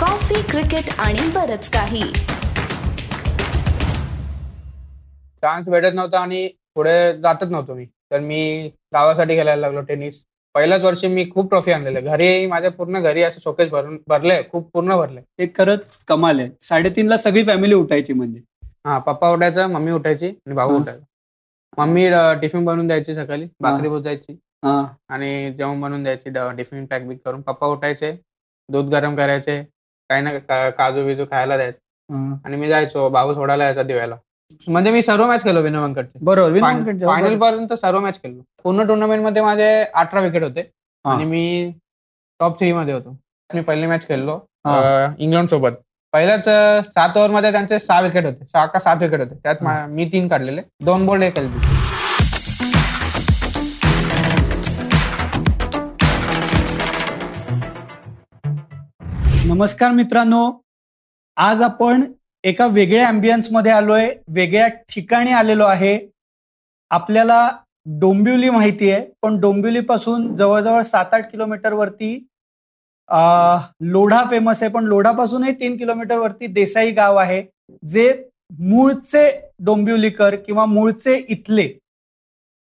Coffee cricket आणि बरच काही. चान्स भेटत नव्हता आणि पुढे जातच नव्हतो मी. तर मी गावासाठी खेळायला लागलो टेनिस. पहिल्याच वर्षी मी खूप ट्रॉफी आणलेले. घरी माझ्या पूर्ण घरी असं शोकेस भरून भरले खूप पूर्ण भरले. हे खरंच कमाल आहे. साडेतीनला सगळी फॅमिली उठायची म्हणजे. हा पप्पा उठायचा मम्मी उठायची आणि भाऊ हा. उठायचा. मम्मी टिफिन बनवून द्यायची सकाळी भाकरी जायची हा. आणि जेवण बनवून द्यायची टिफिन पॅक बिक करून. पप्पा उठायचे दूध गरम करायचे काही ना का- काजू बिजू खायला द्यायचे. हा. आणि मी जायचो भाऊ सोडायला यायचा दिव्याला. म्हणजे मी सर्व मॅच खेळलो व्यंकटचे बरोबर विनोद हो, फायनल बरोबर. पर्यंत सर्व मॅच खेळलो. पूर्ण टुर्नामेंटमध्ये माझे अठरा विकेट होते. हा. आणि मी टॉप थ्री मध्ये होतो. मी पहिली मॅच खेळलो हा. अं, इंग्लंड सोबत पहिल्याच अं, सात ओव्हरमध्ये त्यांचे सहा विकेट होते. सहा का सात विकेट होते. त्यात मा- मी तीन काढलेले. दोन बोल्ड एक एलबी नमस्कार मित्रांनो. आज आपण एका वेगळ्या ॲम्बियन्समध्ये आलोय वेगळ्या ठिकाणी आलेलो आहे. आपल्याला डोंबिवली माहिती आहे पण डोंबिवलीपासून जवळजवळ सात आठ किलोमीटरवरती लोढा फेमस आहे पण लोढापासूनही तीन किलोमीटरवरती देसाई गाव आहे जे मूळचे डोंबिवलीकर किंवा मूळचे इथले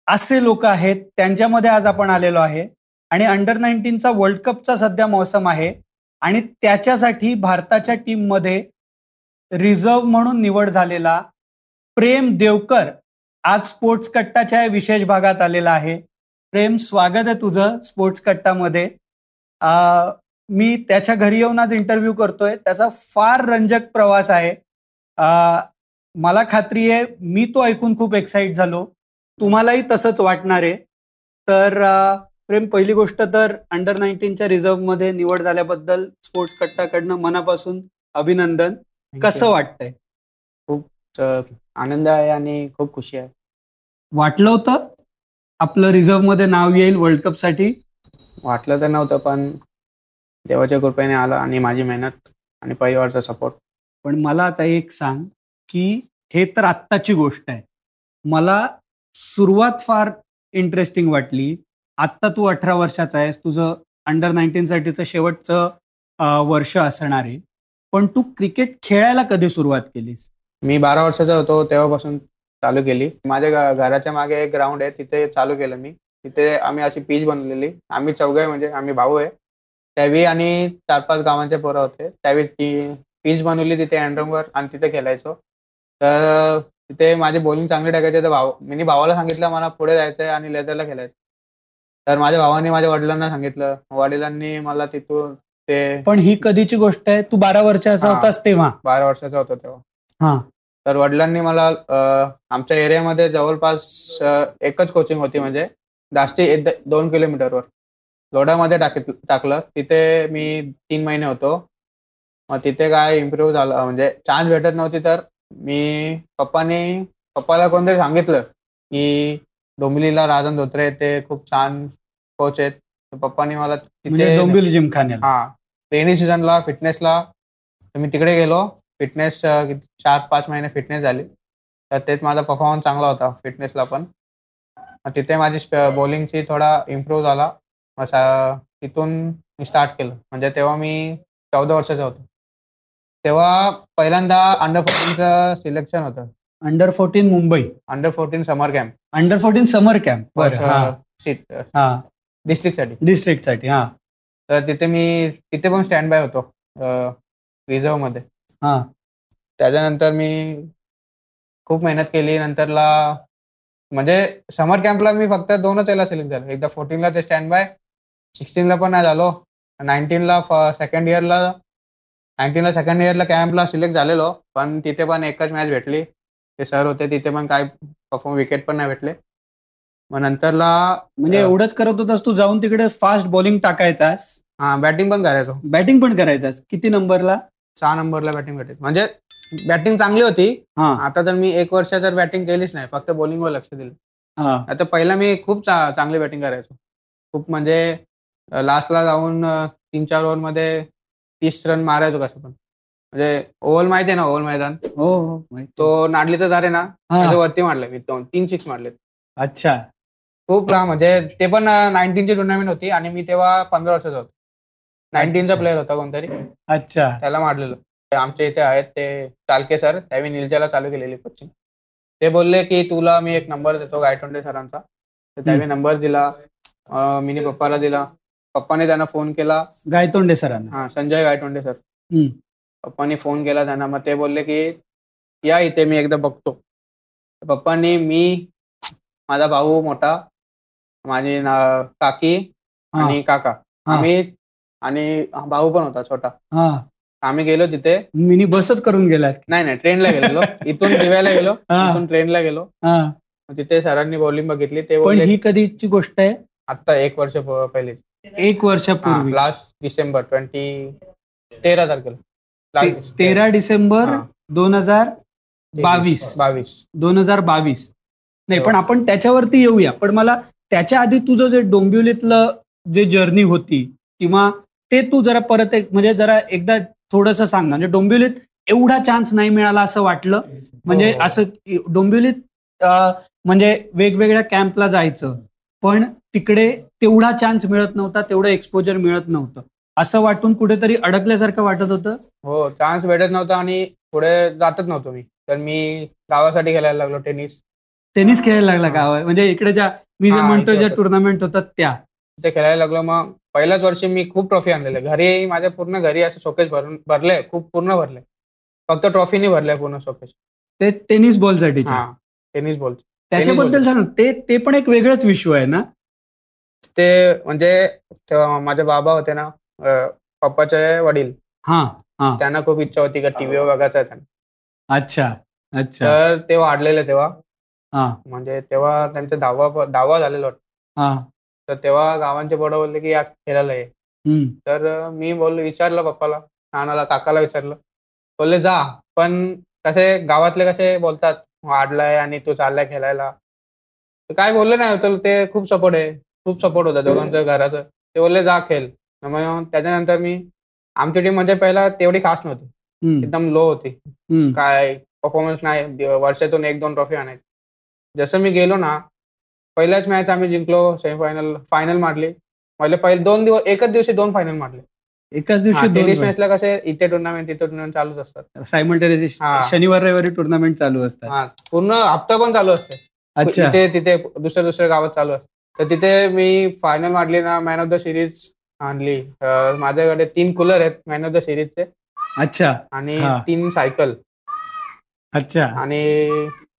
असे लोक आहेत त्यांच्यामध्ये आज आपण आलेलो आहे. आणि अंडर नाईन्टीनचा वर्ल्ड कपचा सध्या मौसम आहे. आणि त्याच्यासाठी भारताच्या टीममध्ये रिझर्व्ह म्हणून निवड झालेला प्रेम देवकर आज स्पोर्ट्स कट्टाच्या विशेष भागात आलेला आहे. प्रेम स्वागत आहे तुझं स्पोर्ट्स कट्टामध्ये. मी त्याच्या घरी येऊन आज इंटरव्ह्यू करतोय. त्याचा फार रंजक प्रवास आहे. मला खात्री आहे मी तो ऐकून खूप एक्साइट झालो. तुम्हालाही तसंच वाटणार आहे. तर आ, प्रेम पहिली गोष्ट तर अंडर नाईन्टीनच्या रिझर्व्हमध्ये निवड झाल्याबद्दल स्पोर्ट्स कट्टाकडनं मनापासून अभिनंदन. कसं वाटतंय? अं, आनंद आहे आणि खूप खुशी आहे. वाटलं होतं? आपलं रिझर्व्हमध्ये नाव येईल वर्ल्ड कपसाठी? वाटलं तर नव्हतं पण देवाच्या कृपेने आलं आणि माझी मेहनत आणि परिवारचा सपोर्ट पण मला आता एक सांग की हे तर आत्ताची गोष्ट आहे. मला सुरुवात फार इंटरेस्टिंग वाटली. आत्ता तू अठरा वर्षाचा आहेस तुझं अंडर नाईन्टीन साठीचं शेवटचं वर्ष असणार आहे. पण तू क्रिकेट खेळायला कधी सुरुवात केलीस? मी बारा वर्षाचा होतो तेव्हापासून चालू केली. माझ्या घराच्या मागे एक ग्राउंड आहे तिथे चालू केलं मी. तिथे आम्ही अशी पीच बनवलेली. आम्ही चौघे म्हणजे आम्ही भाऊ आहे. त्यावेळी आणि चार पाच गावांचे पोरं होते. त्यावेळी ती पीच बनवली तिथे अँड्रमवर आणि तिथे खेळायचो. तर तिथे माझे बॉलिंग चांगली टाकायचे. तर भाऊ मी भावाला सांगितलं मला पुढे जायचंय आणि लेदरला खेळायचं तर माझ्या भावाने माझ्या वडिलांना सांगितलं. वडिलांनी मला तिथून ते पण ही कधीची गोष्ट आहे? तू बारा वर्षाचा. होतास तेव्हा. बारा वर्षाचा होतो तेव्हा. हा. तर वडिलांनी मला आमच्या एरियामध्ये जवळपास एकच कोचिंग होती म्हणजे जास्ती एक दोन किलोमीटरवर. लोढामध्ये टाक टाकलं. तिथे मी तीन महिने होतो. मग तिथे काय इम्प्रूव्ह झालं? म्हणजे चान्स भेटत नव्हती तर मी पप्पानी पप्पाला कोणतरी सांगितलं की डोंबिवलीला राजन धोत्रे ते खूप छान कोच आहेत तर पप्पानी मला म्हणजे तिथे डोंबिवली जिम खाण्याला. हा. रेनी सीझनला फिटनेसला मी तिकडे गेलो. फिटनेस चार पाच महिने फिटनेस झाली. तर तेच माझा परफॉर्मन्स चांगला होता फिटनेसला पण. तिथे माझी बॉलिंगची थोडा इम्प्रूव्ह झाला. मग तिथून मी स्टार्ट केलं. म्हणजे तेव्हा मी चौदा वर्षाचा होतो. तेव्हा पहिल्यांदा अंडर फोर्टीनचं सिलेक्शन होतं. Under fourteen Mumbai. Under fourteen summer camp under fourteen summer camp seat डिस्ट्रिक्टसाठी डिस्ट्रिक्टसाठी हा. तर तिथे मी तिथे पण स्टँड बाय होतो रिझर्वमध्ये हा. त्याच्यानंतर मी खूप मेहनत केली नंतरला म्हणजे समर कॅम्पला मी फक्त दोनच याला सिलेक्ट झालो. एकदा फोर्टीनला ते स्टँड बाय सिक्स्टीनला पण नाही झालो नाईन्टीनला सेकंड इयरला नाईन्टीनला सेकंड इयरला कॅम्पला सिलेक्ट झालेलो पण तिथे पण एकच मॅच भेटली. ते सर होते तिथे पण काय परफॉर्म विकेट पण नाही भेटले. मग नंतरला म्हणजे एवढंच करत होतास तू जाऊन तिकडे फास्ट बॉलिंग टाकायचास? हा बॅटिंग पण करायचो. बॅटिंग पण करायचास? किती नंबरला? सहा नंबरला बॅटिंग भेटेल म्हणजे बॅटिंग चांगली होती. आता तर मी एक वर्ष तर बॅटिंग केलीच नाही फक्त बॉलिंगवर लक्ष दिलं. हा. आता पहिला मी खूप चांगली बॅटिंग करायचो. खूप म्हणजे लास्टला जाऊन तीन चार ओव्हरमध्ये तीस रन मारायचो कसं पण. म्हणजे ओव्हल माहिती आहे ना ओव्हल मैदान? हो हो. तो नाडलीचा झाले ना वरती मारले मी दोन तीन सिक्स मारले अच्छा. खूप लांब म्हणजे ते पण नाईन्टीनची टुर्नामेंट होती आणि मी तेव्हा पंधरा वर्षाचा होतो. नाईन्टीनचा प्लेअर होता कोणतरी. अच्छा. त्याला मारलेलं. आमच्या इथे आहेत ते चालके सर त्यावेळी निलजाला चालू केलेली कोचिंग ते बोलले की तुला मी एक नंबर देतो गायटोंडे सरांचा. तर त्यावेळी नंबर दिला. मिनी पप्पाला दिला. पप्पाने त्यांना फोन केला. गायतोंडे सरांना. हा संजय गायटोंडे सर. पप्पानी फोन केला त्यांना. मग ते बोलले की या इथे मी एकदा बघतो. पप्पांनी मी माझा भाऊ मोठा माझी ना- काकी. आणि काका. आम्ही आणि भाऊ पण होता छोटा. हा. आम्ही गेलो तिथे. मिनी बसच करून गेलात. नाही नाही ट्रेनला गेलेलो इथून दिव्याला गेलो. इथून ट्रेनला गेलो. हा. तिथे सरांनी बॉलिंग बघितली. ते पण ही कधीची गोष्ट आहे? आता एक वर्ष पहिले. एक वर्षापूर्वी लास्ट डिसेंबर ट्वेंटी तेरा तारखेला. तेरा डिसेंबर. दोन हजार. बावीस. बावीस. दोन हजार बावीस. नाही हो. पण आपण त्याच्यावरती येऊया. पण मला त्याच्या आधी तुझं जे डोंबिवलीतलं जे जर्नी होती किंवा ते तू जरा परत एक म्हणजे जरा एकदा थोडस सांग ना. म्हणजे डोंबिवलीत एवढा चान्स नाही मिळाला असं वाटलं? म्हणजे हो. असं डोंबिवलीत म्हणजे वेगवेगळ्या कॅम्पला जायचं पण तिकडे तेवढा चान्स मिळत नव्हता तेवढं एक्सपोजर मिळत नव्हतं. असं वाटून कुठेतरी अडकल्यासारखं वाटत होतं? हो चान्स भेटत नव्हता आणि पुढे जातच नव्हतो मी. तर मी गावासाठी खेळायला लागलो टेनिस. टेनिस खेळायला लागला का म्हणजे इकडे ज्या मी जे म्हणतो ज्या. टुर्नामेंट होतात त्या. तिथे खेळायला लागलो मग पहिल्याच वर्षी मी खूप ट्रॉफी आणलेले. घरी माझ्या पूर्ण घरी असे शोकेस भरून भरले खूप पूर्ण भरले. फक्त ट्रॉफीनी भरले पूर्ण शोकेस ते टेनिस बॉलसाठी हा टेनिस बॉल त्याच्याबद्दल सांग. ते ते पण एक वेगळंच विश्व आहे ना? ते म्हणजे माझे बाबा होते ना पप्पाचे वडील. त्यांना खूप इच्छा होती का टीव्हीवर बघायचं त्यांना. अच्छा अच्छा. तर ते वाढलेले तेव्हा. म्हणजे तेव्हा त्यांचा दहावा दहावा झालेला होता. हा. तर तेव्हा गावांचे बडं बोलले की या खेळायला ये. तर मी बोललो विचारलं पप्पाला नानाला काकाला विचारलं. बोलले जा पण कसे गावातले कसे बोलतात? वाढलाय आणि तू चाललाय खेळायला. काय बोलले नाही तर ते खूप सपोर्ट आहे. खूप सपोर्ट होता दोघांचं घराचं. ते बोलले जा खेळ. मग त्याच्यानंतर मी आमची टीम म्हणजे पहिला तेवढी खास नव्हती. एकदम लो होती. काय परफॉर्मन्स नाही वर्षातून एक दोन ट्रॉफी आणायची. जसं मी गेलो ना पहिल्याच मॅच आम्ही जिंकलो सेमीफायनल फायनल मारली. पहिले पहिले दोन दिवस एकच दिवशी दोन फायनल मारले. एकाच दिवशी टेनिस दोन मॅचला कसे इथे टुर्नामेंट तिथे टुर्नामेंट चालूच असतात. सायमल्टेनियस. शनिवार रविवारी टुर्नामेंट चालू असतात. पूर्ण हप्ता पण चालू असते. इथे तिथे दुसऱ्या दुसऱ्या गावात चालू असते. तर तिथे मी फायनल मारली ना मॅन ऑफ द सिरीज आणली. माझ्याकडे तीन कूलर आहेत मॅन ऑफ द सिरीजचे अच्छा. आणि. तीन सायकल अच्छा. आणि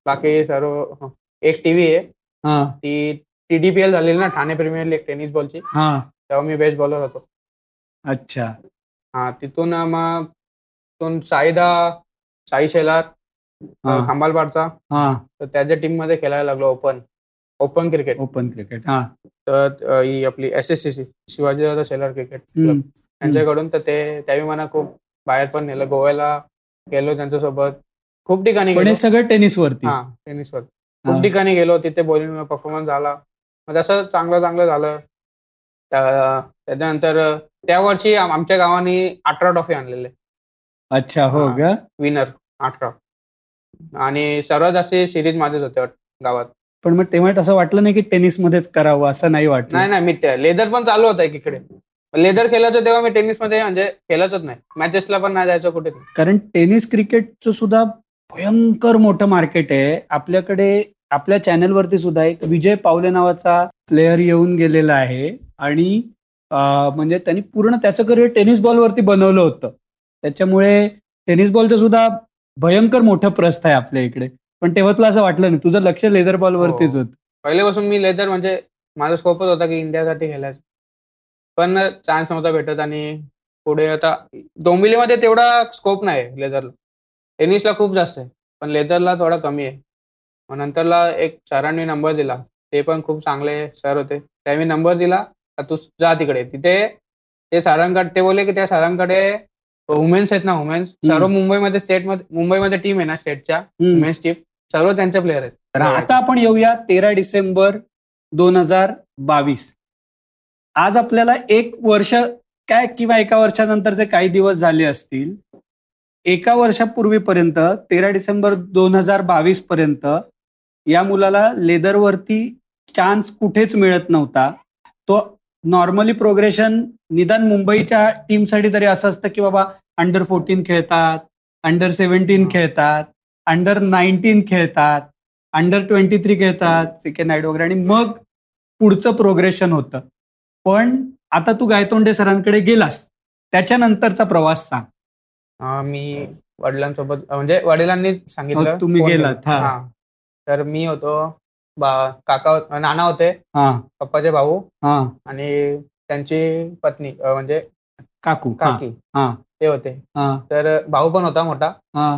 बाकी सर्व एक टीव्ही आहे. हा. ती टीडीपीएल झालेली ना ठाणे प्रीमियर लीग टेनिस बॉलची. हा. तेव्हा मी बेस्ट बॉलर होतो. अच्छा. हा तिथून मग तिथून साईदा साई शेलार. खांबालपाडचा. तर त्याच्या टीममध्ये खेळायला लागलो open open cricket open cricket हा. तर ही आपली एस एस सी सी शिवाजीदादा शेलार क्रिकेट. त्यांच्याकडून तर ते त्यावेळी मला खूप बाहेर पण नेलं. गोव्याला गेलो त्यांच्यासोबत. खूप ठिकाणी सगळं टेनिसवरती हा टेनिसवर हा. खूप ठिकाणी गेलो तिथे बॉलिंग परफॉर्मन्स झाला. मग तसं चांगलं चांगलं झालं. त्या- त्याच्यानंतर त्या वर्षी आम- आमच्या गावाने अठरा ट्रॉफी आणलेले. अच्छा हो. का? विनर अठरा. आणि सर्वात जास्त सिरीज माझेच होते गावात. पण मग तेव्हा असं वाटलं नाही की टेनिस मध्येच करावं असं नाही वाटलं? नाही नाही मी लेदर पण चालू होता एकीकडे. लेदर खेळायचं तेव्हा मी टेनिसमध्ये म्हणजे खेळायचंच नाही. मॅचेसला पण नाही जायचं कुठे. कारण टेनिस क्रिकेटचं सुद्धा भयंकर मोठं मार्केट आहे. आपल्याकडे आपल्या चॅनलवरती सुद्धा एक विजय पावले नावाचा प्लेअर येऊन गेलेला आहे. आणि म्हणजे त्यांनी पूर्ण त्याचं करिअर टेनिस बॉलवरती बनवलं होतं. त्याच्यामुळे टेनिस बॉलचं सुद्धा भयंकर मोठं प्रस्थ आहे आपल्या इकडे. पण तेव्हा तुला असं वाटलं नाही. तुझं लक्ष लेदर बॉलवरतीच हो. होतं. पहिल्यापासून मी लेदर म्हणजे माझा स्कोपच होता की इंडियासाठी खेळायचं. पण चान्स नव्हता भेटत आणि पुढे आता डोंबिवलीमध्ये तेवढा स्कोप नाही लेदरला टेनिसला खूप जास्त आहे. पण लेदरला थोडा कमी आहे. मग नंतरला एक सरांनी नंबर दिला. ते पण खूप चांगले सर होते. त्यांनी नंबर दिला तू जा तिकडे. तिथे ते सरांकडे ते बोलले की त्या सरांकडे वुमेन्स आहेत ना वुमेन्स सर्व मुंबईमध्ये स्टेटमध्ये मुंबईमध्ये टीम आहे ना स्टेटच्या. वुमेन्स टीम सर्व त्यांचे प्लेअर आहेत. तर आता आपण येऊया तेरा डिसेंबर दोन हजार बावीस. आज आपल्याला एक वर्ष काय किंवा एका वर्षानंतरचे काही दिवस झाले असतील. एका वर्षापूर्वीपर्यंत तेरा डिसेंबर दोन हजार बावीस पर्यंत या मुलाला लेदरवरती चान्स कुठेच मिळत नव्हता. तो नॉर्मली प्रोग्रेशन निदान मुंबईच्या टीमसाठी तरी असं असतं की बाबा अंडर फोर्टीन खेळतात अंडर सेव्हन्टीन. खेळतात अंडर नाईन्टीन खेळतात अंडर ट्वेंटी थ्री खेळतात सेकंड नाईट वगैरे. आणि मग पुढचं प्रोग्रेशन होतं. पण आता तू गायतोंडे सरांकडे गेलास. त्याच्यानंतरचा प्रवास सांग. मी वडिलांसोबत म्हणजे वडिलांनी सांगितलं. तुम्ही गेलात. हा. तर मी होतो बा काका नाना होते. हा. पप्पाचे भाऊ. हा. आणि त्यांची पत्नी म्हणजे काकू. काकी. हा. ते होते. हा. तर भाऊ पण होता मोठा. हा.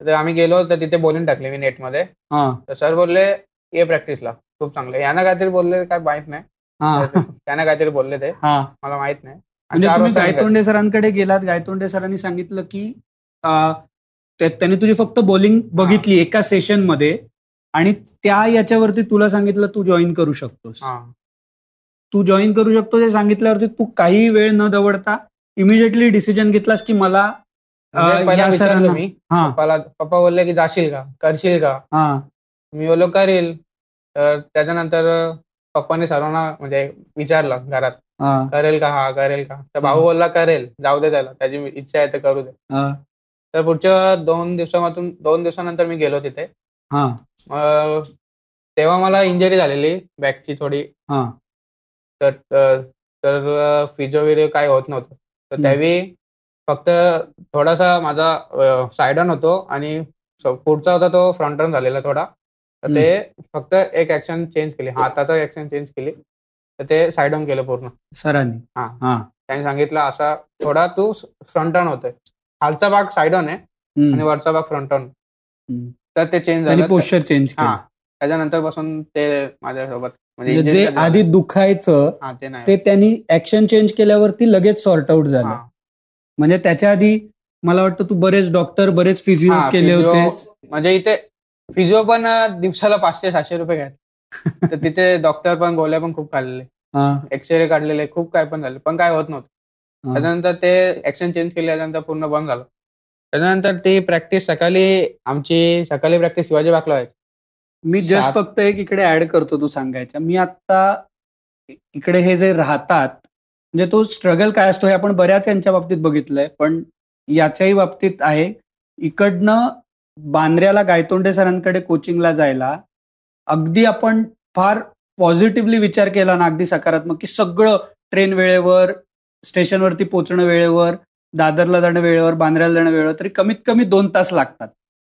तर आम्ही गेलो तर तिथे बोलून टाकले मी नेटमध्ये. हा. तर सर बोलले ये प्रॅक्टिसला. खूप चांगलं यांना काहीतरी बोलले काय माहीत नाही. हा. त्यांना काहीतरी बोलले ते. हा. मला माहीत नाही. आणि म्हणजे. गायतोंडे सरांकडे गेलात. गायतोंडे सरांनी सांगितलं की त्यांनी तुझी फक्त बॉलिंग बघितली एका सेशनमध्ये. आणि त्या याच्यावरती तुला सांगितलं तू जॉईन करू शकतोस. तू जॉईन करू शकतो हे सांगितल्यावरती तू काही वेळ न दवडता इमिजिएटली डिसिजन घेतलास की मला म्हणजे मी पप्पा बोलले की जाशील का? करशील का? हा. मी बोललो करेल. तर त्याच्यानंतर पप्पाने सर्वांना म्हणजे विचारलं घरात करेल का? हा करेल का? तर भाऊ बोलला करेल. जाऊ दे त्याला. त्याची इच्छा आहे तर करू दे. तर पुढच्या दोन दिवसामधून दोन दिवसानंतर मी गेलो तिथे. हा. तेव्हा मला इंजरी झालेली बॅकची थोडी. हा. तर अ, तर फिजिओ विजिओ काय होत नव्हतं. तर हम्म. त्यावेळी फक्त थोडासा माझा सायडन होतो आणि स- पुढचा होता तो फ्रंट रन झालेला थोडा. तर ते फक्त एक ऍक्शन चेंज केली. हाताचा ऍक्शन चेंज केली. तर ते साईड ऑन केलं पूर्ण. सरांनी. हा. हा. त्यांनी सांगितलं असा थोडा तू फ्रंट रन होतोय. खालचा भाग साईड ऑन आहे हम्म. आणि वरचा भाग फ्रंट ऑन हम्म. तर ते चेंज झालं. पोश्चर चेंज हा त्याच्यानंतरपासून ते माझ्यासोबत म्हणजे म्हणजे जे आधी दुखायचं ते त्यांनी ऍक्शन चेंज केल्यावरती लगेच सॉर्ट आउट झालं. म्हणजे त्याच्या आधी मला वाटतं तू बरेच डॉक्टर बरेच फिजिओ केले होते. म्हणजे इथे फिजिओ पण दिवसाला पाचशे सातशे रुपये घ्यायचे तर तिथे डॉक्टर पण गोळ्या पण खूप खाल्लेले. एक्सरे काढलेले खूप काय पण झाले. पण काय होत नव्हतं. त्याच्यानंतर ते ऍक्शन चेंज केले त्याच्यानंतर पूर्ण बंद झालं. त्याच्यानंतर ती प्रॅक्टिस सकाळी आमची सकाळी प्रॅक्टिस शिवाजी व्हायची. मी जस्ट फक्त एक इकडे ऍड करतो तू सांगायच्या मी आता इकडे हे जे राहतात म्हणजे तो स्ट्रगल काय असतो हे आपण बऱ्याच यांच्या बाबतीत बघितलंय पण याच्याही बाबतीत आहे. इकडनं बांद्र्याला गायतोंडे सरांकडे कोचिंगला जायला अगदी आपण फार पॉझिटिव्हली विचार केला ना अगदी सकारात्मक की सगळं ट्रेन वेळेवर स्टेशनवरती पोहोचणं वेळेवर दादरला जाणं वेळेवर बांद्र्याला जाणं वेळेवर तरी कमीत कमी दोन तास लागतात.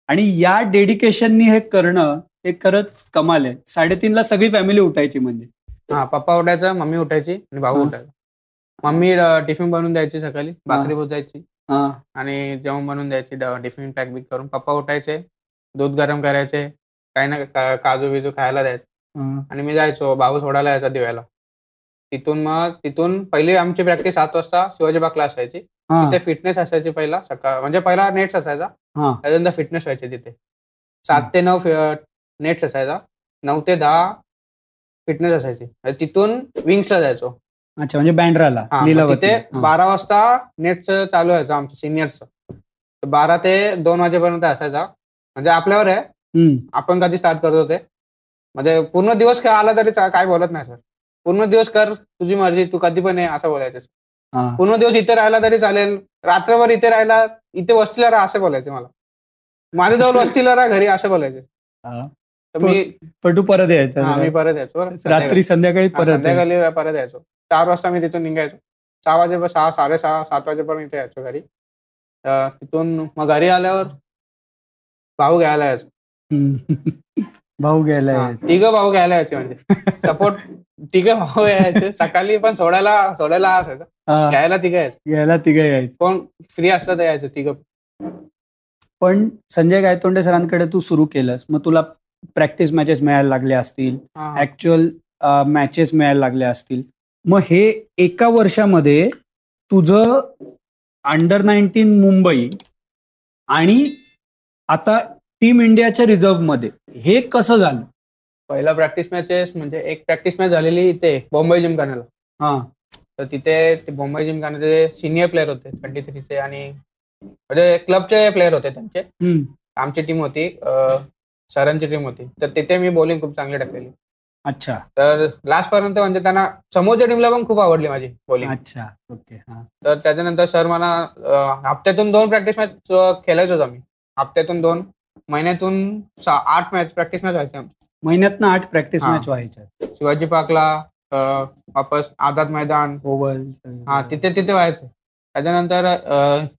आणि या डेडिकेशननी हे करणं हे खरंच कमाल आहे. साडेतीनला सगळी फॅमिली उठायची म्हणजे. हा पप्पा उठायचा मम्मी उठायची आणि भाऊ. उठायचा. मम्मी टिफिन बनवून द्यायची सकाळी भाकरी भुजायची. हा. आणि जेवण बनवून द्यायची टिफिन पॅक बिक करून. पप्पा उठायचे दूध गरम करायचे काही ना काजू बिजू खायला द्यायचे. आणि मी जायचो भाऊ सोडायला यायचा दिव्याला. तिथून मग तिथून पहिली आमची प्रॅक्टिस सात वाजता शिवाजी बागला असायची. तिथे फिटनेस असायची पहिला सकाळ म्हणजे पहिला नेट्स असायचा. हा. त्याच्यानंतर फिटनेस व्हायचे तिथे. सात ते नऊ नेट्स असायचा. नऊ ते दहा फिटनेस असायची. तिथून विंग्सला जायचो. अच्छा म्हणजे बँड्राला तिथे. बारा वाजता नेटच चालू व्हायचं आमचं सिनियरचं बारा ते दोन वाजेपर्यंत असायचा. म्हणजे आपल्यावर आहे. आपण कधी स्टार्ट करत होते. म्हणजे पूर्ण दिवस आला तरी काय बोलत नाही सर. पूर्ण दिवस कर तुझी मर्जी तू कधी पण ये असं बोलायचं. पूर्ण दिवस इथे राहिला तरी चालेल. रात्रभर इथे राहिला इथे वस्तीला राहा असं बोलायचे मला. माझ्याजवळ वस्तीला राहा घरी असं बोलायचे. मी तू परत यायचा. हा, मी परत यायचो. रात्री संध्याकाळी. परत. संध्याकाळी परत यायचो. चार वाजता मी तिथून निघायचो. सहा वाजेपर्यंत सहा साडेसहा सात वाजेपर्यंत इथे यायचो घरी. तिथून मग घरी आल्यावर भाऊ घ्यायला यायचो. भाऊ हा, तिघं भाऊ घ्यायला यायचे म्हणजे. सपोर्ट तिघं भाऊ यायचे. सकाळी पण सोडायला सोडायला असायचा घ्यायला तिघं यायचं. घ्यायला तिघं यायचं. कोण फ्री असलं तर यायचं तिघं. पण संजय गायतोंडे सरांकडे तू सुरू केलंस. मग तुला प्रॅक्टिस मॅचेस मिळायला लागल्या असतील. ऍक्च्युअल मॅचेस मिळायला लागल्या असतील. मग हे एका वर्षामध्ये तुझं अंडर नाईन्टीन मुंबई आणि आता टीम इंडियाच्या रिझर्व्हमध्ये हे कसं झालं? पहिला प्रॅक्टिस मॅचेस म्हणजे एक प्रॅक्टिस मॅच झालेली इथे बॉम्बे जिमखान्याला हा. तर तिथे ते बॉम्बे जिमखान्याचे सिनियर प्लेअर होते ट्वेंटी थ्रीचे आणि म्हणजे क्लबचे प्लेअर होते त्यांचे. आमची टीम होती सरांची टीम होती. तर तिथे मी बॉलिंग खूप चांगली टाकलेली. अच्छा. तर लास्ट पर्यंत म्हणजे त्यांना समोरच्या टीमला पण खूप आवडली माझी बॉलिंग अच्छा. ओके तर त्याच्यानंतर सर मला हप्त्यातून दोन प्रॅक्टिस मॅच खेळायचो होतो आम्ही. हप्त्यातून दोन महिन्यातून आठ मॅच प्रॅक्टिस मॅच व्हायचे. महिन्यातनं आठ प्रॅक्टिस. मॅच व्हायच्या. शिवाजी पार्कला वापस आझाद मैदान. ओव्हल. हा तिथे तिथे व्हायचं. त्याच्यानंतर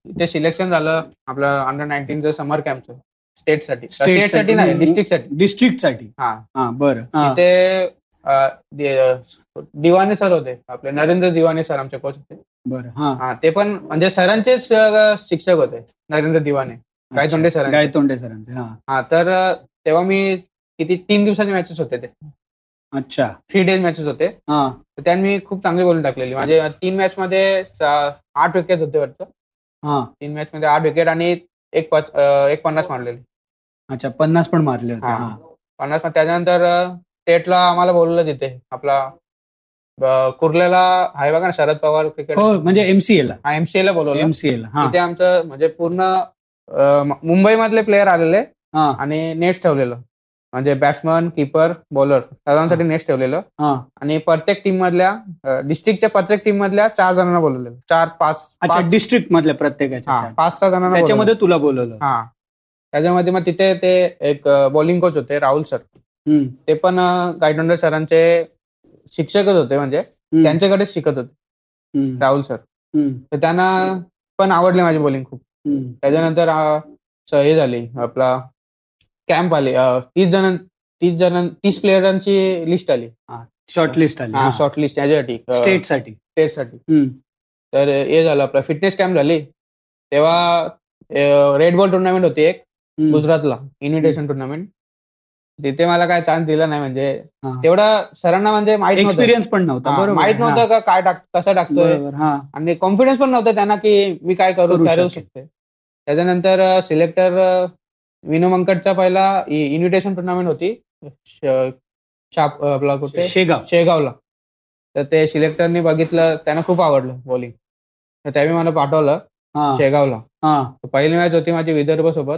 इथे सिलेक्शन झालं आपलं अंडर नाईन्टीनचं समर कॅम्पचं स्टेटसाठी स्टेटसाठी नाही डिस्ट्रिक्टसाठी डिस्ट्रिक्टसाठी हा. हा बरं. तिथे दिवाने सर होते. आपले नरेंद्र दिवाने सर आमचे कोच होते. बरं हा. ते पण म्हणजे सरांचेच शिक्षक होते नरेंद्र दिवाने. गायतोंडे सरांचे. गायतोंडे सरांचे हा. तर तेव्हा मी किती तीन दिवसाचे मॅचेस होते ते. अच्छा. थ्री डेज मॅचेस होते. हा. तर त्यात मी खूप चांगली बोलून टाकलेली. माझे तीन मॅच मध्ये आठ विकेट होते वाटतं. हा. तीन मॅच मध्ये आठ विकेट आणि एक पाच एक पन्नास मारलेली. अच्छा पन्नास पण मारले पन्नास त्याच्यानंतर स्टेटला आम्हाला बोलवलं तिथे. आपला कुर्ल्याला आहे बघा ना शरद पवार क्रिकेट हो म्हणजे एमसीए ला. हा एमसीए ला बोलवलं. एमसीए ला हा. तिथे आमचं म्हणजे पूर्ण अं, मुंबई मधले प्लेयर आलेले आणि नेट ठेवलेलं. म्हणजे बॅट्समन किपर बॉलर सर्वांसाठी नेट ठेवलेलं. आणि प्रत्येक टीम मधल्या डिस्ट्रिक्टच्या प्रत्येक टीम मधल्या चार जणांना बोलवलेलं. चार पाच अच्छा डिस्ट्रिक्ट मधल्या प्रत्येकाच्या. पाच सहा जणांना त्याच्यामध्ये. तुला बोलवलं. हा. त्याच्यामध्ये मग तिथे ते एक बॉलिंग कोच होते राहुल सर. ते पण गायडोंडे सरांचे शिक्षकच होते म्हणजे त्यांच्याकडेच शिकत होते. राहुल सर. तर त्यांना पण आवडली माझी बॉलिंग खूप. त्याच्यानंतर हे झाली आपला कॅम्प आले. तीस जण तीस जण तीस प्लेयरांची लिस्ट आली. शॉर्टलिस्ट आली. हा शॉर्ट लिस्ट त्याच्यासाठी स्टेटसाठी स्टेटसाठी हम्म, तर हे झालं आपलं. फिटनेस कॅम्प झाली. तेव्हा रेड बॉल टुर्नामेंट होती एक. गुजरातला इन्व्हिटेशन टुर्नामेंट तिथे मला काय चान्स दिला नाही म्हणजे. तेवढा सरांना म्हणजे माहीत एक्सपिरियन्स पण नव्हता माहीत नव्हतं का काय टाक कसं टाकतोय. आणि कॉन्फिडन्स पण नव्हता त्यांना की मी काय करू करू. शकते. त्याच्यानंतर सिलेक्टर विनो मंकटचा पहिला इन्व्हिटेशन टुर्नामेंट होती. शाप आपला कुठे शेगाव. शेगावला. तर ते सिलेक्टरनी बघितलं त्यांना खूप आवडलं बॉलिंग तर त्यावेळी मला पाठवलं शेगावला. पहिली मॅच होती माझी विदर्भ सोबत.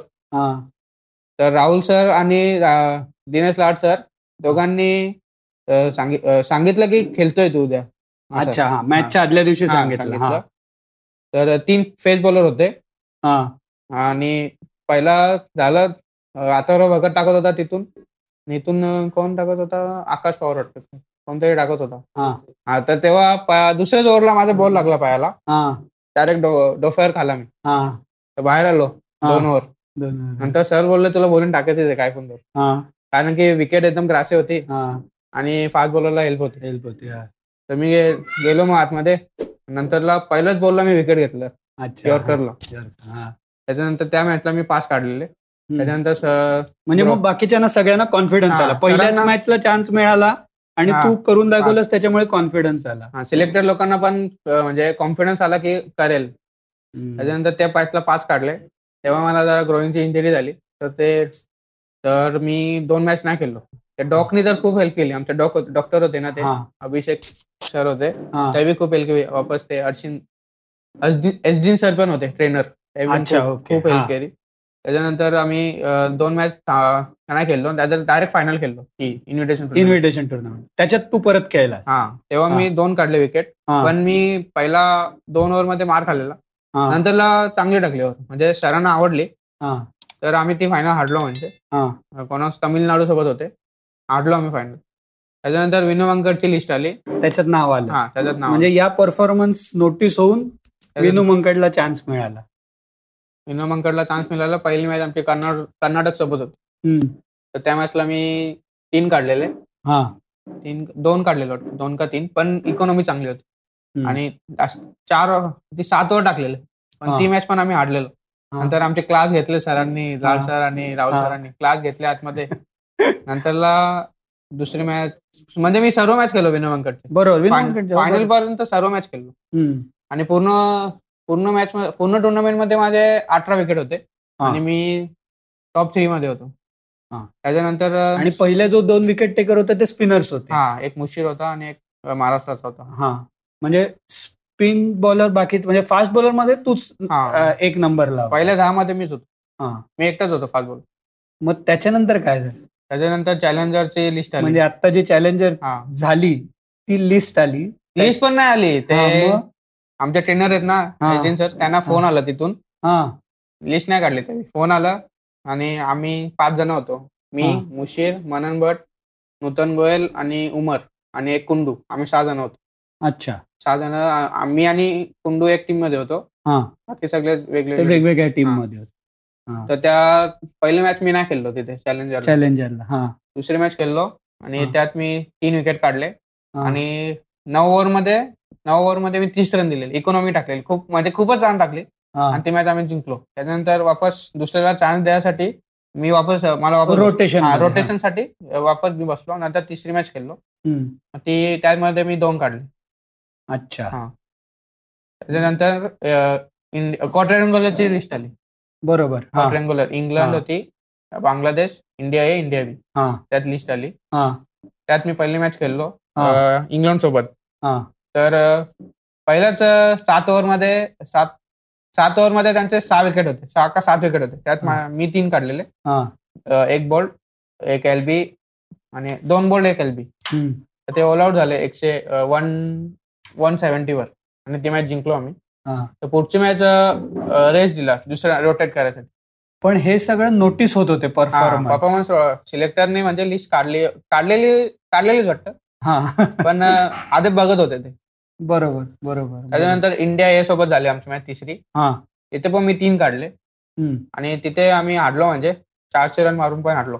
तर राहुल सर आणि दिनेश लाड सर दोघांनी सांगितलं की खेळतोय तू उद्या. अच्छा हा. मॅचच्या आदल्या दिवशी सांगितलं. तर तीन फेस बॉलर होते. आणि पहिला झालं आतावर भगत टाकत होता तिथून. इथून कोण टाकत होता? आकाश पवार वाटतं. कोणतरी टाकत होता. हा. तर तेव्हा दुसऱ्याच ओव्हरला माझा बॉल लागला पायाला हा. डायरेक्ट डोफ्यावर खाला मी. हा. तर बाहेर आलो. दोन ओव्हर दोन- नंतर सर बोलले तुला बोलून टाकायचं काय पण कर. कारण की विकेट एकदम ग्रासी होती. आणि फास्ट बॉलरला हेल्प होती. हेल्प होती. तर मी गेलो मग आतमध्ये. नंतरला पहिल्याच बॉलला मी विकेट घेतलं. यॉर्करला. त्याच्यानंतर त्या मॅचला मी पास काढलेले. त्याच्यानंतर म्हणजे मग. बाकीच्यांना सगळ्यांना कॉन्फिडन्स आला. पहिल्याच मॅचला चान्स मिळाला आणि. तू करून दाखवलंस त्याच्यामुळे कॉन्फिडन्स आला. हा सिलेक्टेड लोकांना पण म्हणजे कॉन्फिडन्स आला की करेल. त्याच्यानंतर त्या पॅचला पास काढले. तेव्हा मला जरा ग्रोईंगची इंजुरी झाली. तर ते तर मी दोन मॅच नाही खेळलो. त्या डॉकनी तर खूप हेल्प केली. आमचे डॉक डॉक्टर होते ना ते. अभिषेक सर होते. त्यावेळी खूप हेल्प केली. वापस ते अर्शिन एसडीन सर पण होते ट्रेनर अच्छा, ओके. खूप. हेल्प केली. त्याच्यानंतर आम्ही दोन मॅच नाही खेळलो. त्याच्यात डायरेक्ट फायनल खेळलो इन्व्हिटेशन इन्व्हिटेशन टुर्नामेंट त्याच्यात तू परत खेळला हा. तेव्हा मी दोन काढले विकेट. पण मी पहिला दोन ओव्हरमध्ये मार खाल्लेला. नंतरला चांगली टाकली ओव्हर म्हणजे सरांना आवडली. तर आम्ही ती फायनल हारलो म्हणजे. कोणाच तामिळनाडू सोबत होते. हारलो आम्ही फायनल त्याच्यानंतर विनो मंकटची लिस्ट आली. त्याच्यात नाव आलं. त्याच्यात नाव म्हणजे या परफॉर्मन्स नोटीस होऊन विनू मंकडला चान्स मिळाला. विनो मंकटला चान्स मिळाला. पहिली मॅच आमची कर्नाटक कर्नाटक सोबत होती. हम्म. तर त्या मॅचला मी तीन काढलेले. हा. तीन दोन काढलेले वाटतं. दोन का तीन. पण इकॉनॉमी चांगली होती. हम्म. आणि चार ती सात ओव्हर टाकलेले. पण हा. ती मॅच पण आम्ही हारलेलो. हा. नंतर आमचे क्लास घेतले सरांनी लाल हा. सर आणि राहुल हा. सरांनी. क्लास घेतले आतमध्ये. नंतरला दुसरी मॅच म्हणजे मी सर्व मॅच खेळलो विनो मंकटचे बरोबर. फायनल पर्यंत सर्व मॅच खेळलो. हम्म. आणि पूर्ण पूर्ण मॅच पूर्ण टुर्नामेंटमध्ये माझे अठरा विकेट होते. आणि मी टॉप थ्री मध्ये होतो. त्याच्यानंतर आणि पहिले जो दोन विकेट टेकर होते ते स्पिनर्स होते. हा एक मुशीर होता आणि एक महाराष्ट्राचा होता. हा. म्हणजे स्पिन बॉलर बाकी म्हणजे फास्ट बॉलरमध्ये तूच एक नंबरला. पहिल्या दहा मध्ये मीच होतो. हा. मी एकटाच होतो फास्ट बॉल मग त्याच्यानंतर काय झालं? त्याच्यानंतर चॅलेंजरची लिस्ट आली. म्हणजे आता जी चॅलेंजर झाली ती लिस्ट आली. लिस्ट पण नाही आली. ते? आमचे ट्रेनर आहेत ना हा. एजंट सर त्यांना फोन आला तिथून. हा. लिस्ट नाही काढली तरी फोन आला आणि आम्ही पाच जण होतो. मी हा. मुशीर मनन भट नूतन गोयल आणि उमर आणि एक कुंडू. आम्ही सहा जण होतो. अच्छा. सहा जण आम्ही आणि कुंडू एक टीममध्ये होतो. हा. बाकी सगळे ते वेगळे वेगवेगळ्या टीम हा. मध्ये तर त्या पहिली मॅच मी नाही खेळलो तिथे चॅलेंजर चॅलेंजरला हा. दुसरी मॅच खेळलो आणि हा. त्यात मी तीन विकेट काढले. हा. आणि नऊ ओव्हरमध्ये नऊ ओव्हरमध्ये मी तीस रन दिले इकॉनॉमी टाकलेली. खूप म्हणजे खूपच छान टाकली. आणि ती मॅच आम्ही जिंकलो. त्याच्यानंतर वापस दुसऱ्याला चान्स द्यायसाठी मी वापस मला वापस रोटेशन. रोटेशनसाठी वापस मी बसलो नंतर तिसरी मॅच खेळलो. ती त्यामध्ये मी दोन काढले. अच्छा. हा. त्याच्यानंतर क्वार्टर लिस्ट आली. बरोबर. हा. Quarter England. होती Bangladesh India A India B. त्यात लिस्ट आली. त्यात मी पहिली मॅच खेळलो. इंग्लंड सोबत. तर पहिल्याच सात ओव्हरमध्ये सात सात ओव्हरमध्ये त्यांचे सहा विकेट होते. सहा का सात विकेट होते. त्यात मा- तीन काढलेले. एक बोल्ड एक एल बी आणि दोन बोल्ड एक एल बी हम्म. तर ते ऑल आउट झाले एकशे वन वन सेव्हन्टीवर आणि ती मॅच जिंकलो आम्ही. तर पुढची मॅच रेस दिला. दुसऱ्या रोटेट करायसाठी. पण हे सगळं नोटीस होत होते परफॉर्मन्स सिलेक्टरने म्हणजे लिस्ट काढली काढलेली काढलेलीच वाटतं. पण आधी बघत होते ते. बरोबर बरोबर त्याच्यानंतर इंडिया ए सोबत झाली आमची मॅच तिसरी. हा. तिथे पण मी तीन काढले. आणि तिथे आम्ही हाडलो म्हणजे चारशे रन मारून पण हाडलो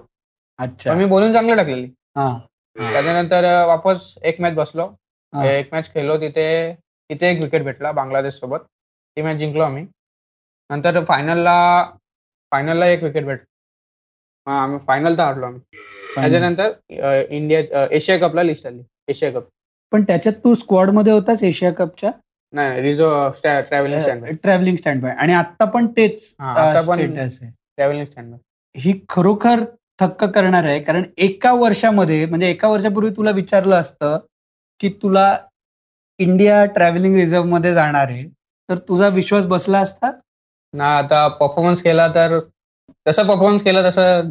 अच्छा. मी बोलून चांगली टाकलेली. हा. त्याच्यानंतर वापस एक मॅच बसलो. एक मॅच खेळलो तिथे तिथे एक विकेट भेटला बांगलादेश सोबत. ती मॅच जिंकलो आम्ही. नंतर फायनलला फायनलला एक विकेट भेट हा, आम्ही फायनल तर हारलो आम्ही. त्याच्यानंतर इंडिया एशिया कपला लिस्ट आली. एशिया कप पण त्याच्यात तू स्क्वॉडमध्ये होतास एशिया कपच्या नाही reserve travelling stand travelling stand by आणि आता पण तेच हा, आता पण- ट्रॅव्हलिंग स्टँड ही खरोखर थक्क करणार आहे कारण एका वर्षामध्ये म्हणजे एका वर्षापूर्वी तुला विचारलं असतं की तुला इंडिया ट्रॅव्हलिंग रिझर्व्हमध्ये जाणार आहे तर तुझा विश्वास बसला असता? ना आता परफॉर्मन्स केला तर जसं परफॉर्मन्स केला तसं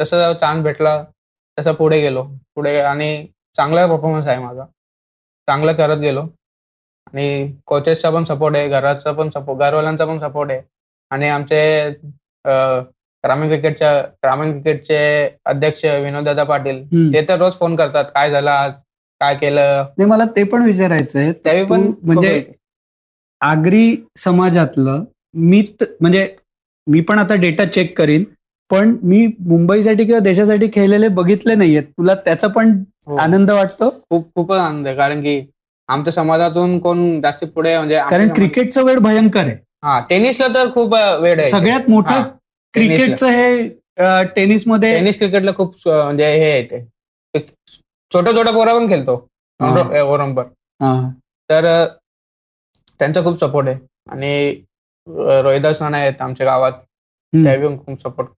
तसं चान्स भेटला तसं पुढे गेलो. पुढे आणि चांगला परफॉर्मन्स आहे माझा. चांगलं करत गेलो. आणि कोचेसचा पण सपोर्ट आहे घराचा पण सपोर्ट घरवाल्यांचा पण सपोर्ट आहे. आणि आमचे ग्रामीण क्रिकेटच्या ग्रामीण क्रिकेटचे अध्यक्ष विनोददादा पाटील. ते तर रोज फोन करतात काय झालं आज? काय केलं? नाही मला ते पण विचारायचंय. त्यावेळी पण म्हणजे आगरी समाजातलं मी म्हणजे मी पण आता डेटा चेक करीन पण मी मुंबईसाठी किंवा देशासाठी खेळलेले बघितले नाहीयेत. तुला त्याचा पण हो. आनंद वाटतो? खूप खूपच आनंद आहे. कारण की आमच्या समाजातून कोण जास्त पुढे म्हणजे कारण क्रिकेटचा वेळ भयंकर आहे. हा टेनिसला तर खूप वेळ आहे. सगळ्यात मोठं क्रिकेटचं हे अं, टेनिसमध्ये टेनिस क्रिकेटला खूप म्हणजे हे आहे ते. छोटा छोटा पोरा पण खेळतो. ओरंबर तर त्यांचा खूप सपोर्ट आहे. आणि रोहिदास राणा आहेत आमच्या गावात. त्यावेळी पण खूप सपोर्ट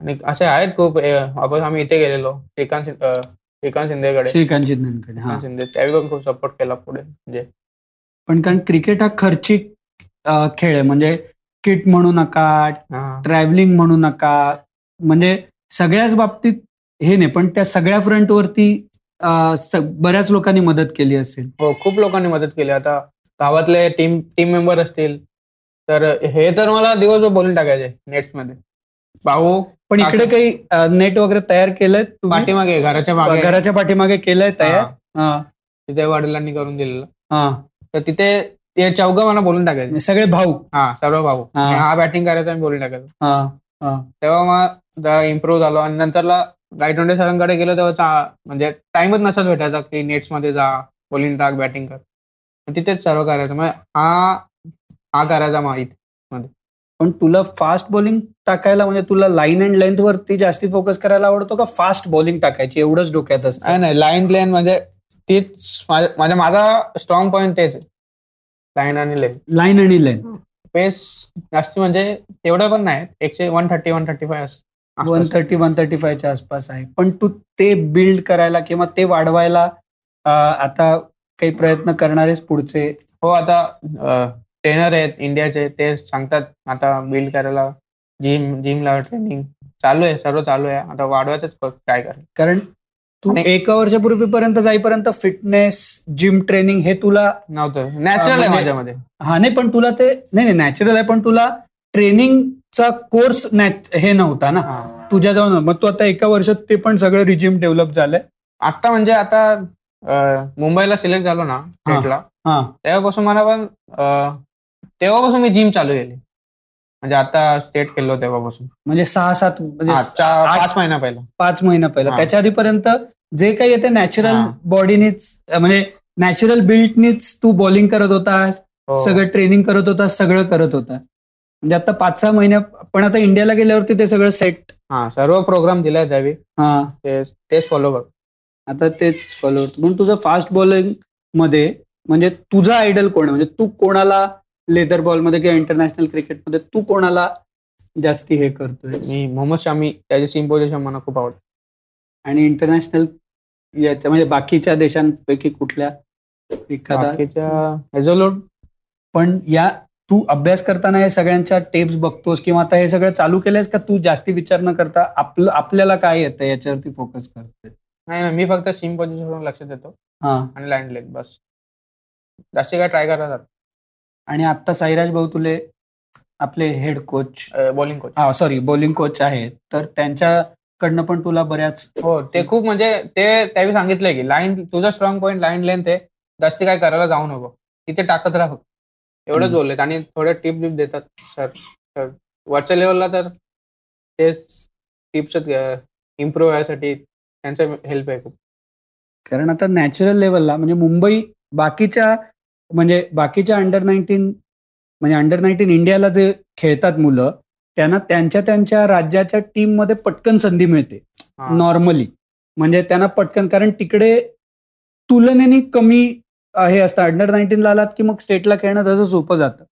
आणि असे आहेत खूप वापस आम्ही इथे गेलेलो श्रीकांत श्रीकांत शिंदेकडे. श्रीकांत शिंदेकडे श्रीकांत शिंदे त्यावेळी पण खूप सपोर्ट केला पुढे म्हणजे. पण कारण क्रिकेट हा खर्चिक खेळ आहे. म्हणजे किट म्हणू नका. ट्रॅव्हलिंग म्हणू नका म्हणजे सगळ्याच बाबतीत हे नाही पण त्या सगळ्या फ्रंटवरती बऱ्याच लोकांनी मदत केली असेल. हो खूप लोकांनी मदत केली. आता गावातले टीम टीम मेंबर असतील तर हे तर मला दिवसभर बोलून टाकायचे नेट्समध्ये. भाऊ पण इकडे काही नेट वगैरे तयार केलंय? पाठीमागे घराच्या मागे. घराच्या पाठीमागे केलंय तयार? तिथे वडिलांनी करून दिलेलं. हा. तर तिथे ते चौघ मला बोलून टाकायचे. सगळे भाऊ? हा सर्व भाऊ. हा. आणि बॅटिंग करायचा मी बोलून टाकायचो. तेव्हा मग इम्प्रूव्ह झालो आणि नंतरला गायटोंडे सरांकडे गेलो तेव्हा म्हणजे टाइमच नसत भेटायचा की नेट्समध्ये जा बॉलिंग टाक बॅटिंग कर. तिथेच सर्व करायचं. मग हा हा करायचा मग इथे पण तुला फास्ट बॉलिंग टाकायला म्हणजे तुला लाईन अँड लेंथ वरती जास्ती फोकस करायला आवडतो का फास्ट बॉलिंग टाकायची? एवढंच डोक्यात असतं. नाही नाही लाईन प्लेन म्हणजे तीच माझ्या- माझा स्ट्रॉंग पॉईंट तेच आहे. लाईन आणि लेन लाईन आणि लेंथ पेस जास्त म्हणजे तेवढं पण नाही. एकशे one thirty one thirty five one thirty one thirty फायच्या आसपास आहे. पण तू ते बिल्ड करायला किंवा ते वाढवायला आता काही प्रयत्न करणारेस पुढचे? हो आता ट्रेनर आहेत इंडियाचे ते सांगतात आता बिल्ड करायला जिम जिमला ट्रेनिंग चालू आहे सर्व चालू आहे आता वाढवायचंच ट्राय करेल कारण तू एका वर्षापूर्वीपर्यंत जाईपर्यंत फिटनेस जिम ट्रेनिंग हे तुला नव्हतं. नॅचरल आहे म्हणजे- माझ्यामध्ये. हा नाही पण तुला ते नाही नाही नॅचरल आहे पण तुला ट्रेनिंगचा कोर्स हे नव्हता ना. तुझ्याजवळ नव्हता. मग तू आता एका वर्षात ते पण सगळं रिजिम डेव्हलप झालंय. आता म्हणजे आता मुंबईला सिलेक्ट झालो ना स्टेटला तेव्हापासून मला पण तेव्हापासून मी जिम चालू केली. म्हणजे आता स्टेट केलो तेव्हापासून. म्हणजे सहा सात म्हणजे पाच महिना पहिला. पाच महिना पहिला. त्याच्या आधीपर्यंत जे काही येते नॅचरल. बॉडीनीच म्हणजे नॅचरल बिल्डनीच तू बॉलिंग करत होतास हो. सगळं ट्रेनिंग करत होतास सगळं करत होता म्हणजे आता पाच सहा महिन्या पण आता इंडियाला गेल्यावरती ते सगळं सेट हा सर्व प्रोग्राम दिलाय त्यावेळी. हा. तेच फॉलो कर. आता तेच फॉलो म्हणून तुझं फास्ट बॉलिंगमध्ये म्हणजे तुझा आयडल कोण आहे? म्हणजे तू कोणाला लेदर बॉलमध्ये किंवा इंटरनॅशनल क्रिकेटमध्ये तू कोणाला जास्ती हे करतोय मी मोहम्मद शामी त्याची सीम पोझिशन मला खूप आवडतं. आणि इंटरनॅशनल याच्या म्हणजे बाकीच्या देशांपैकी कुठल्या एखादा? पण या तू अभ्यास करताना हे सगळ्यांच्या टेप्स बघतोस किंवा आता हे सगळं चालू केलंयस का तू जास्ती विचार न करता आपलं आपल्याला काय येतं याच्यावरती फोकस करतोय? नाही नाही मी फक्त सीम पोझिशनवर लक्ष देतो. हा. आणि लँड लेग बस. जास्ती काय ट्राय करतात आणि आता साईराज भाऊ तुले आपले हेड कोच बॉलिंग कोच हा सॉरी बॉलिंग कोच आहेत. तर त्यांच्याकडनं पण तुला बऱ्याच हो ते खूप म्हणजे ते त्यावेळी सांगितलंय की लाईन तुझा स्ट्रॉंग पॉईंट लाईन लेंथ आहे. जास्ती काय करायला जाऊ नको. तिथे टाकत राहा फक्त. एवढंच. बोललेत आणि थोडे टिप बिप देतात सर सर वरच्या लेवलला तर तेच टिप्स इम्प्रूव्ह व्हायसाठी त्यांचं हेल्प आहे खूप. कारण आता नॅचरल लेवलला म्हणजे मुंबई बाकीच्या म्हणजे बाकीच्या अंडर नाईन्टीन म्हणजे अंडर नाईन्टीन इंडियाला जे खेळतात मुलं त्यांना त्यांच्या त्यांच्या राज्याच्या टीममध्ये पटकन संधी मिळते. नॉर्मली म्हणजे त्यांना पटकन कारण तिकडे तुलनेने कमी हे असतं. अंडर नाईन्टीनला आलात की मग स्टेटला खेळणं तसं सोपं जातं.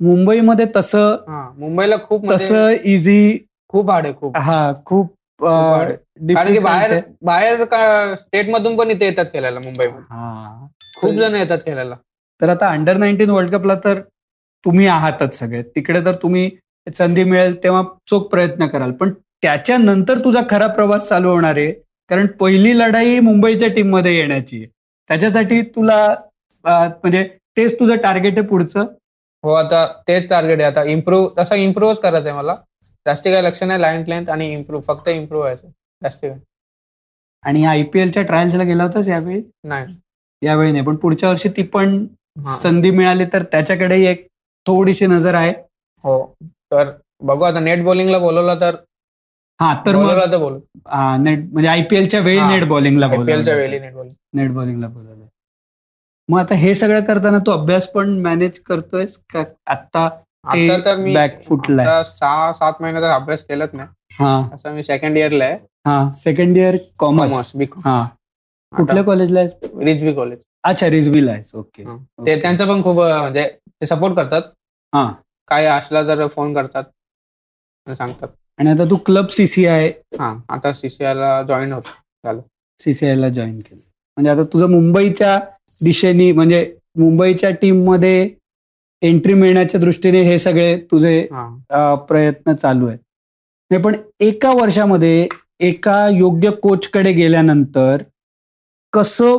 मुंबईमध्ये तसं मुंबईला खूप म्हणजे तसं इझी खूप हार्ड आहे खूप. हा खूप. कारण की बाहेर. बाहेर का स्टेट मधून पण इथे येतात खेळायला मुंबईमध्ये खूप जण येतात खेळायला. तर आता अंडर नाईन्टीन वर्ल्ड कपला तर तुम्ही आहातच सगळे. तिकडे तर तुम्ही संधी मिळेल तेव्हा चोख प्रयत्न कराल. पण त्याच्यानंतर तुझा खरा प्रवास चालू होणार आहे. कारण पहिली लढाई मुंबईच्या टीममध्ये येण्याची त्याच्यासाठी तुला म्हणजे तेच तुझं टार्गेट आहे पुढचं? हो आता तेच टार्गेट आहे. आता इम्प्रूव्ह तसं इम्प्रूव्हच करायचं आहे मला. जास्ती काय लक्ष नाही लाईन लेंथ आणि इम्प्रूव्ह फक्त इम्प्रूव्ह व्हायचं. जास्ती काय आणि आयपीएलच्या ट्रायल्सला गेला होतास यावेळी? नाही. यावेळी नाही पण पुढच्या वर्षी ती पण. संधी मिळाली तर त्याच्याकडेही एक थोडीशी नजर आहे. हो. तर बघू आता नेट बॉलिंगला बोलवलं तर हा तर मग बोलवलं बोलू. हा, नेट म्हणजे आयपीएलच्या वेळी. नेट बॉलिंगला आयपीएलच्या वेळी नेट बॉलिंग नेट बॉलिंगला बोलावलंय मग आता हे सगळं करताना तू अभ्यास पण मॅनेज करतोयस का? आता आता तर मी आता सहा सात महिने तर अभ्यास केलाच नाही हा. असं मी सेकंड इयरला आहे. हा सेकंड इयर कॉमर्स हा. कुठल्या कॉलेजला आहेस? रिजवी कॉलेज अच्छा रिझवीला आहेस. ओके. ते त्यांचं पण खूप म्हणजे ते सपोर्ट करतात. हा. काय असला तर फोन करतात. आणि सांगतात. आणि आता तू क्लब सीसीआय हा आता सीसीआय ला जॉईन होतो. सीसीआय ला जॉईन केलं. म्हणजे आता तुझं मुंबईच्या दिशेने म्हणजे मुंबईच्या टीममध्ये एंट्री मिळण्याच्या दृष्टीने हे सगळे तुझे हा. अ, प्रयत्न चालू आहेत. नाही पण एका वर्षामध्ये एका योग्य कोचकडे गेल्यानंतर कसं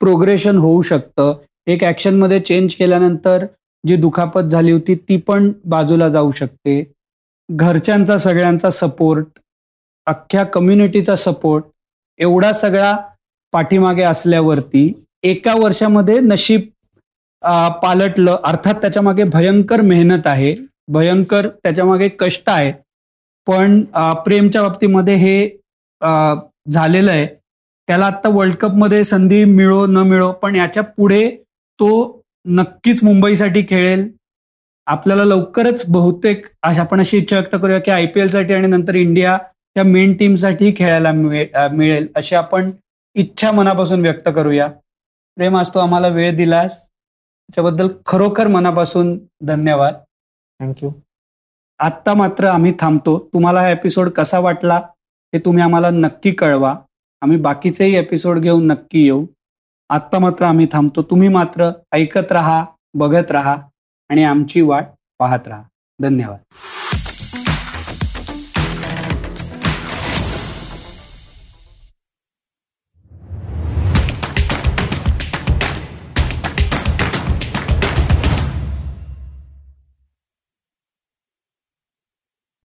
प्रोग्रेशन होऊ शकतं. एक ॲक्शनमध्ये चेंज केल्यानंतर जी दुखापत झाली होती ती पण बाजूला जाऊ शकते. घरच्यांचा सगळ्यांचा सपोर्ट अख्ख्या कम्युनिटीचा सपोर्ट एवढा सगळा पाठीमागे असल्यावरती एका वर्षामध्ये नशीब पालटलं अर्थात त्याच्यामागे भयंकर मेहनत आहे भयंकर त्याच्यामागे कष्ट आहे. पण प्रेमच्या बाबतीमध्ये हे झालेलं आहे. त्याला आता वर्ल्ड कपमध्ये संधी मिळो न मिळो पण याच्यापुढे तो नक्कीच मुंबईसाठी खेळेल. आपल्याला लवकरच बहुतेक आपण अशी इच्छा व्यक्त करूया की आय पी एलसाठी आणि नंतर इंडियाच्या मेन टीमसाठी खेळायला मिळेल अशी आपण इच्छा मनापासून व्यक्त करूया. प्रेम आज तू आम्हाला वेळ दिलास. त्याच्याबद्दल खरोखर मनापासून धन्यवाद. थँक्यू आत्ता मात्र आम्ही थांबतो. तुम्हाला हा एपिसोड कसा वाटला हे तुम्ही आम्हाला नक्की कळवा. आम्ही बाकीचेही एपिसोड घेऊन नक्की येऊ. आत्ता मात्र आम्ही थांबतो. तुम्ही मात्र ऐकत राहा बघत राहा आणि आमची वाट पाहत राहा. धन्यवाद.